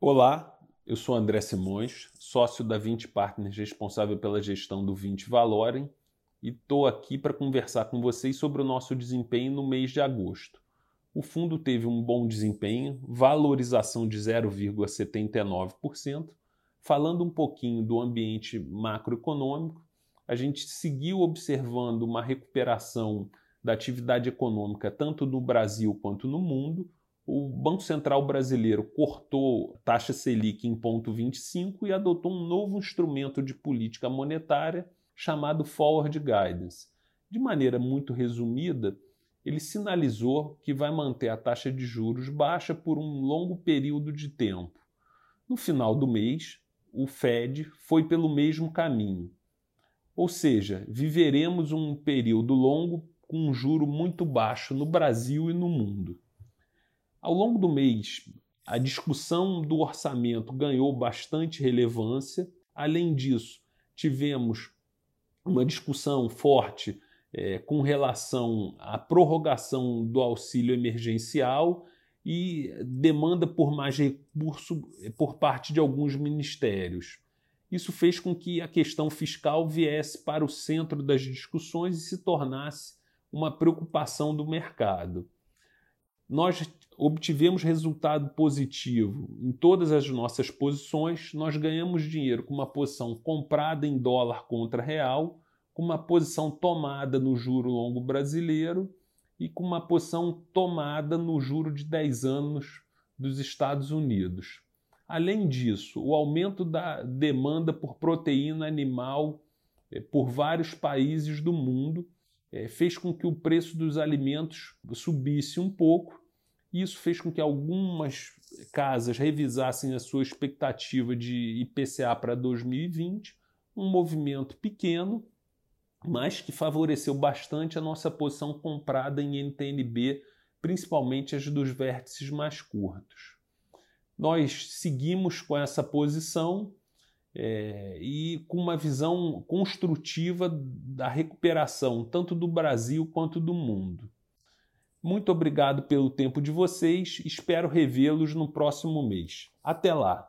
Olá, eu sou André Simões, sócio da 20 Partners responsável pela gestão do 20 Valorem e estou aqui para conversar com vocês sobre o nosso desempenho no mês de agosto. O fundo teve um bom desempenho, valorização de 0,79%. Falando um pouquinho do ambiente macroeconômico, a gente seguiu observando uma recuperação da atividade econômica tanto no Brasil quanto no mundo o Banco Central brasileiro cortou taxa Selic em ponto 25 e adotou um novo instrumento de política monetária chamado Forward Guidance. De maneira muito resumida, ele sinalizou que vai manter a taxa de juros baixa por um longo período de tempo. No final do mês, o Fed foi pelo mesmo caminho. Ou seja, viveremos um período longo com um juro muito baixo no Brasil e no mundo. Ao longo do mês, a discussão do orçamento ganhou bastante relevância. Além disso, tivemos uma discussão forte é, com relação à prorrogação do auxílio emergencial e demanda por mais recurso por parte de alguns ministérios. Isso fez com que a questão fiscal viesse para o centro das discussões e se tornasse uma preocupação do mercado. Nós obtivemos resultado positivo em todas as nossas posições, nós ganhamos dinheiro com uma posição comprada em dólar contra real, com uma posição tomada no juro longo brasileiro e com uma posição tomada no juro de 10 anos dos Estados Unidos. Além disso, o aumento da demanda por proteína animal eh, por vários países do mundo fez com que o preço dos alimentos subisse um pouco isso fez com que algumas casas revisassem a sua expectativa de IPCA para 2020, um movimento pequeno, mas que favoreceu bastante a nossa posição comprada em NTNB, principalmente as dos vértices mais curtos. Nós seguimos com essa posição é, e com uma visão construtiva da recuperação, tanto do Brasil quanto do mundo. Muito obrigado pelo tempo de vocês. Espero revê-los no próximo mês. Até lá!